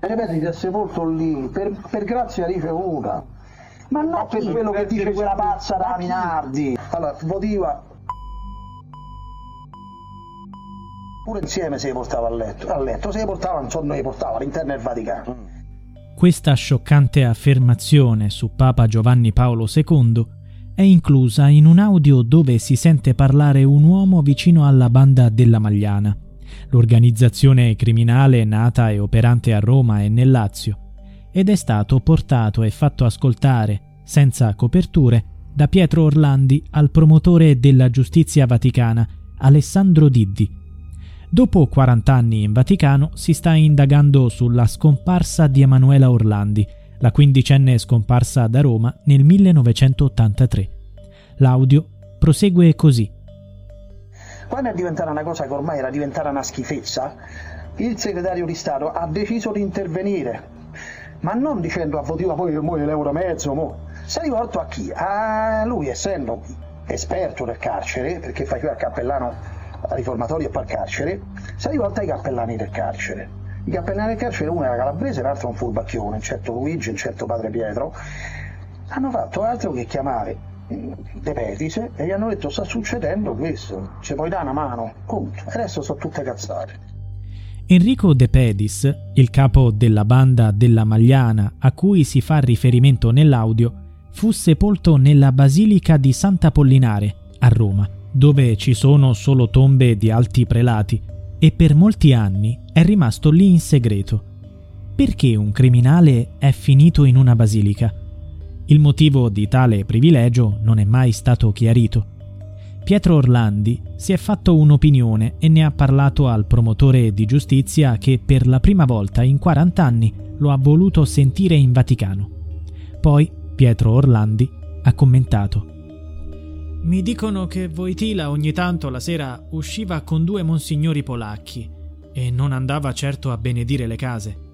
Ripeti, ti è sepolto lì per, per grazia ricevuta. Ma no, per quello che dice quella pazza da Minardi. Allora, votiva. Pure insieme se li portava a letto. A letto se li portava, non so, non li portava all'interno del Vaticano. Questa scioccante affermazione su Papa Giovanni Paolo II è inclusa in un audio dove si sente parlare un uomo vicino alla banda della Magliana l'organizzazione criminale nata e operante a Roma e nel Lazio, ed è stato portato e fatto ascoltare, senza coperture, da Pietro Orlandi al promotore della giustizia vaticana, Alessandro Diddi. Dopo 40 anni in Vaticano si sta indagando sulla scomparsa di Emanuela Orlandi, la quindicenne scomparsa da Roma nel 1983. L'audio prosegue così. Quando è diventata una cosa che ormai era diventata una schifezza, il segretario di Stato ha deciso di intervenire, ma non dicendo a Votiva poi muove l'euro mezzo, mo. si è rivolto a chi? A lui, essendo esperto del carcere, perché faceva il cappellano riformatorio e poi al carcere, si è rivolto ai cappellani del carcere. I cappellani del carcere, uno era calabrese, l'altro un furbacchione, un certo Luigi, un certo padre Pietro, hanno fatto altro che chiamare De Petise e gli hanno detto sta succedendo questo, ci puoi dare una mano, punto. Adesso sono tutte cazzate. Enrico De Pedis, il capo della banda della Magliana a cui si fa riferimento nell'audio, fu sepolto nella Basilica di Sant'Apollinare, a Roma, dove ci sono solo tombe di alti prelati, e per molti anni è rimasto lì in segreto. Perché un criminale è finito in una basilica? Il motivo di tale privilegio non è mai stato chiarito. Pietro Orlandi si è fatto un'opinione e ne ha parlato al promotore di giustizia che per la prima volta in 40 anni lo ha voluto sentire in Vaticano. Poi Pietro Orlandi ha commentato. Mi dicono che Voitila ogni tanto la sera usciva con due monsignori polacchi e non andava certo a benedire le case.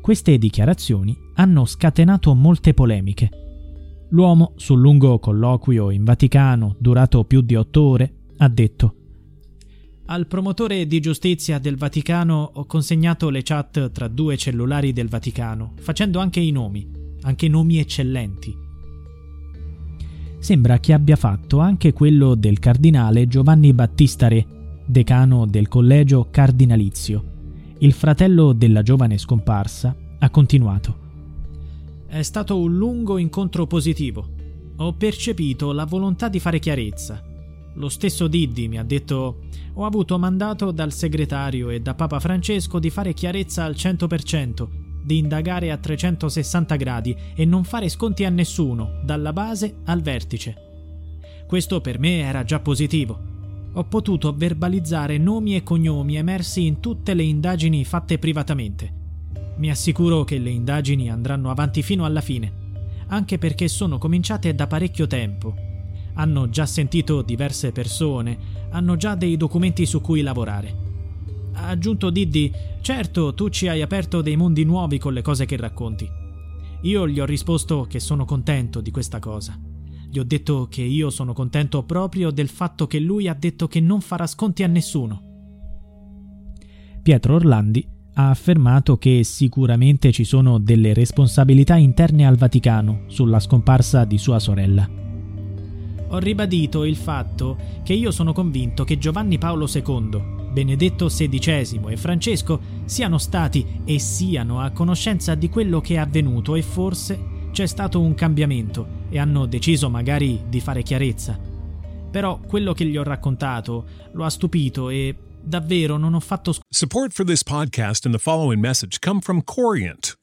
Queste dichiarazioni hanno scatenato molte polemiche. L'uomo, sul lungo colloquio in Vaticano, durato più di otto ore, ha detto Al promotore di giustizia del Vaticano ho consegnato le chat tra due cellulari del Vaticano, facendo anche i nomi, anche nomi eccellenti. Sembra che abbia fatto anche quello del cardinale Giovanni Battista Re, decano del collegio cardinalizio, il fratello della giovane scomparsa ha continuato. È stato un lungo incontro positivo. Ho percepito la volontà di fare chiarezza. Lo stesso Diddi mi ha detto ho avuto mandato dal segretario e da Papa Francesco di fare chiarezza al 100%, di indagare a 360 gradi e non fare sconti a nessuno, dalla base al vertice. Questo per me era già positivo ho potuto verbalizzare nomi e cognomi emersi in tutte le indagini fatte privatamente. Mi assicuro che le indagini andranno avanti fino alla fine, anche perché sono cominciate da parecchio tempo. Hanno già sentito diverse persone, hanno già dei documenti su cui lavorare. Ha aggiunto Diddy, certo, tu ci hai aperto dei mondi nuovi con le cose che racconti. Io gli ho risposto che sono contento di questa cosa. Gli ho detto che io sono contento proprio del fatto che lui ha detto che non farà sconti a nessuno. Pietro Orlandi ha affermato che sicuramente ci sono delle responsabilità interne al Vaticano sulla scomparsa di sua sorella. Ho ribadito il fatto che io sono convinto che Giovanni Paolo II, Benedetto XVI e Francesco siano stati e siano a conoscenza di quello che è avvenuto e forse c'è stato un cambiamento e hanno deciso magari di fare chiarezza. Però quello che gli ho raccontato lo ha stupito e davvero non ho fatto... Support for this podcast and the following message come from Corient.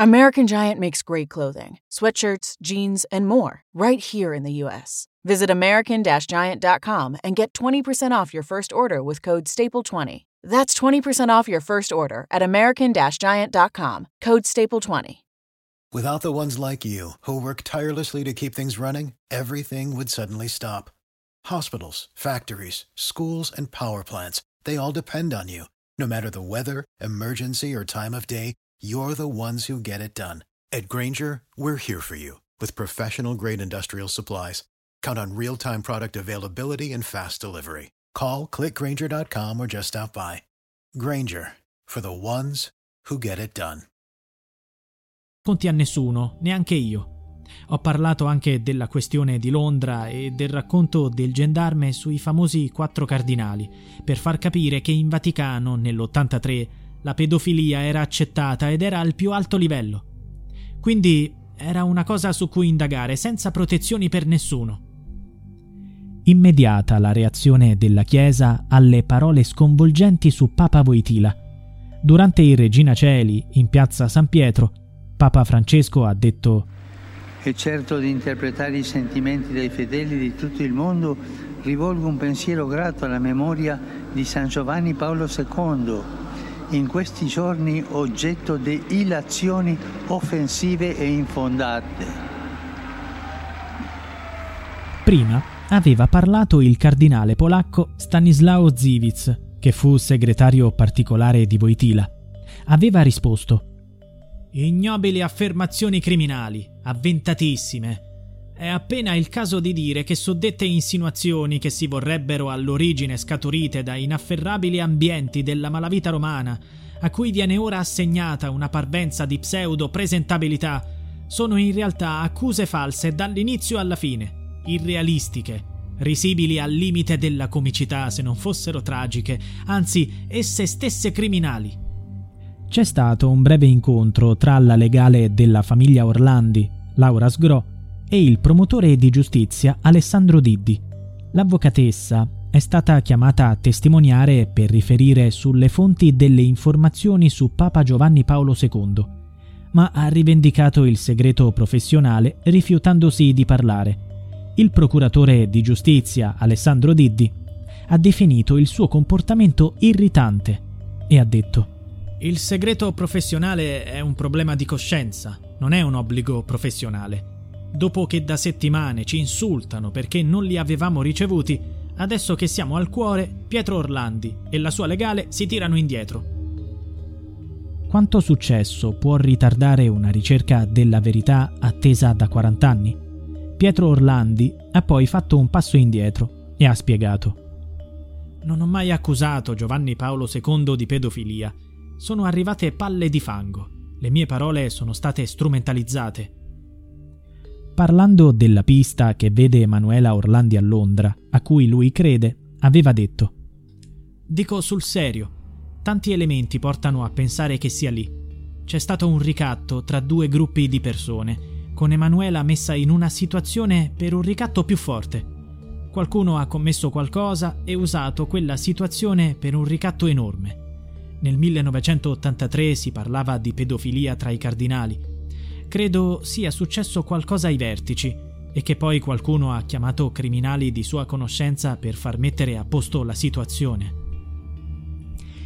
American Giant makes great clothing, sweatshirts, jeans, and more right here in the U.S. Visit American Giant.com and get 20% off your first order with code STAPLE20. That's 20% off your first order at American Giant.com, code STAPLE20. Without the ones like you, who work tirelessly to keep things running, everything would suddenly stop. Hospitals, factories, schools, and power plants, they all depend on you. No matter the weather, emergency, or time of day, you're the ones who get it done. At Granger, we're here for you with professional grade industrial supplies. Count on real time product availability and fast delivery. Call clickgranger.com or just stop by. Granger for the ones who get it done. Conti a nessuno, neanche io. Ho parlato anche della questione di Londra e del racconto del gendarme sui famosi quattro cardinali, per far capire che in Vaticano nell'83 la pedofilia era accettata ed era al più alto livello. Quindi era una cosa su cui indagare, senza protezioni per nessuno. Immediata la reazione della Chiesa alle parole sconvolgenti su Papa Voitila. Durante il Regina Celi, in piazza San Pietro, Papa Francesco ha detto E certo di interpretare i sentimenti dei fedeli di tutto il mondo, rivolgo un pensiero grato alla memoria di San Giovanni Paolo II, in questi giorni oggetto di illazioni offensive e infondate. Prima aveva parlato il cardinale polacco Stanislao Zivic, che fu segretario particolare di Wojtyla. Aveva risposto Ignobili affermazioni criminali, avventatissime. È appena il caso di dire che suddette insinuazioni che si vorrebbero all'origine scaturite da inafferrabili ambienti della malavita romana, a cui viene ora assegnata una parvenza di pseudo presentabilità, sono in realtà accuse false dall'inizio alla fine, irrealistiche, risibili al limite della comicità se non fossero tragiche, anzi esse stesse criminali. C'è stato un breve incontro tra la legale della famiglia Orlandi, Laura Sgro, e il promotore di giustizia Alessandro Diddi. L'avvocatessa è stata chiamata a testimoniare per riferire sulle fonti delle informazioni su Papa Giovanni Paolo II, ma ha rivendicato il segreto professionale rifiutandosi di parlare. Il procuratore di giustizia Alessandro Diddi ha definito il suo comportamento irritante e ha detto Il segreto professionale è un problema di coscienza, non è un obbligo professionale. Dopo che da settimane ci insultano perché non li avevamo ricevuti, adesso che siamo al cuore, Pietro Orlandi e la sua legale si tirano indietro. Quanto successo può ritardare una ricerca della verità attesa da 40 anni? Pietro Orlandi ha poi fatto un passo indietro e ha spiegato. Non ho mai accusato Giovanni Paolo II di pedofilia. Sono arrivate palle di fango. Le mie parole sono state strumentalizzate parlando della pista che vede Emanuela Orlandi a Londra, a cui lui crede, aveva detto Dico sul serio, tanti elementi portano a pensare che sia lì. C'è stato un ricatto tra due gruppi di persone, con Emanuela messa in una situazione per un ricatto più forte. Qualcuno ha commesso qualcosa e usato quella situazione per un ricatto enorme. Nel 1983 si parlava di pedofilia tra i cardinali. Credo sia successo qualcosa ai vertici e che poi qualcuno ha chiamato criminali di sua conoscenza per far mettere a posto la situazione.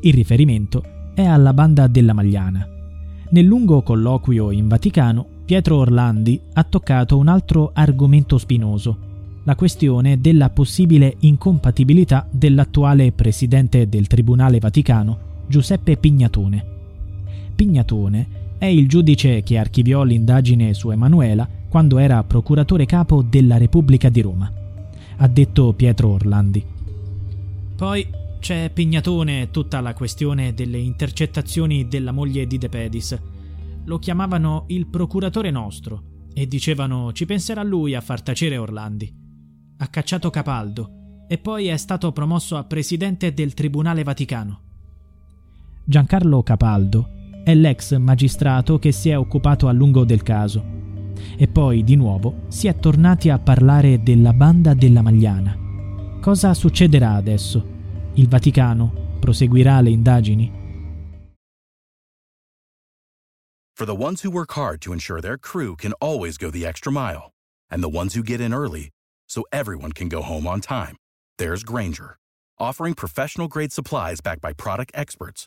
Il riferimento è alla banda della Magliana. Nel lungo colloquio in Vaticano, Pietro Orlandi ha toccato un altro argomento spinoso, la questione della possibile incompatibilità dell'attuale presidente del Tribunale Vaticano, Giuseppe Pignatone. Pignatone è il giudice che archiviò l'indagine su Emanuela quando era procuratore capo della Repubblica di Roma. Ha detto Pietro Orlandi. Poi c'è Pignatone tutta la questione delle intercettazioni della moglie di De Pedis. Lo chiamavano il procuratore nostro e dicevano ci penserà lui a far tacere Orlandi. Ha cacciato Capaldo e poi è stato promosso a presidente del Tribunale Vaticano. Giancarlo Capaldo è l'ex magistrato che si è occupato a lungo del caso. E poi, di nuovo, si è tornati a parlare della banda della Magliana. Cosa succederà adesso? Il Vaticano proseguirà le indagini? For the ones who work hard to ensure their crew can always go the extra mile, and the ones who get in early so everyone can go home on time, there's Granger, offering professional grade supplies backed by product experts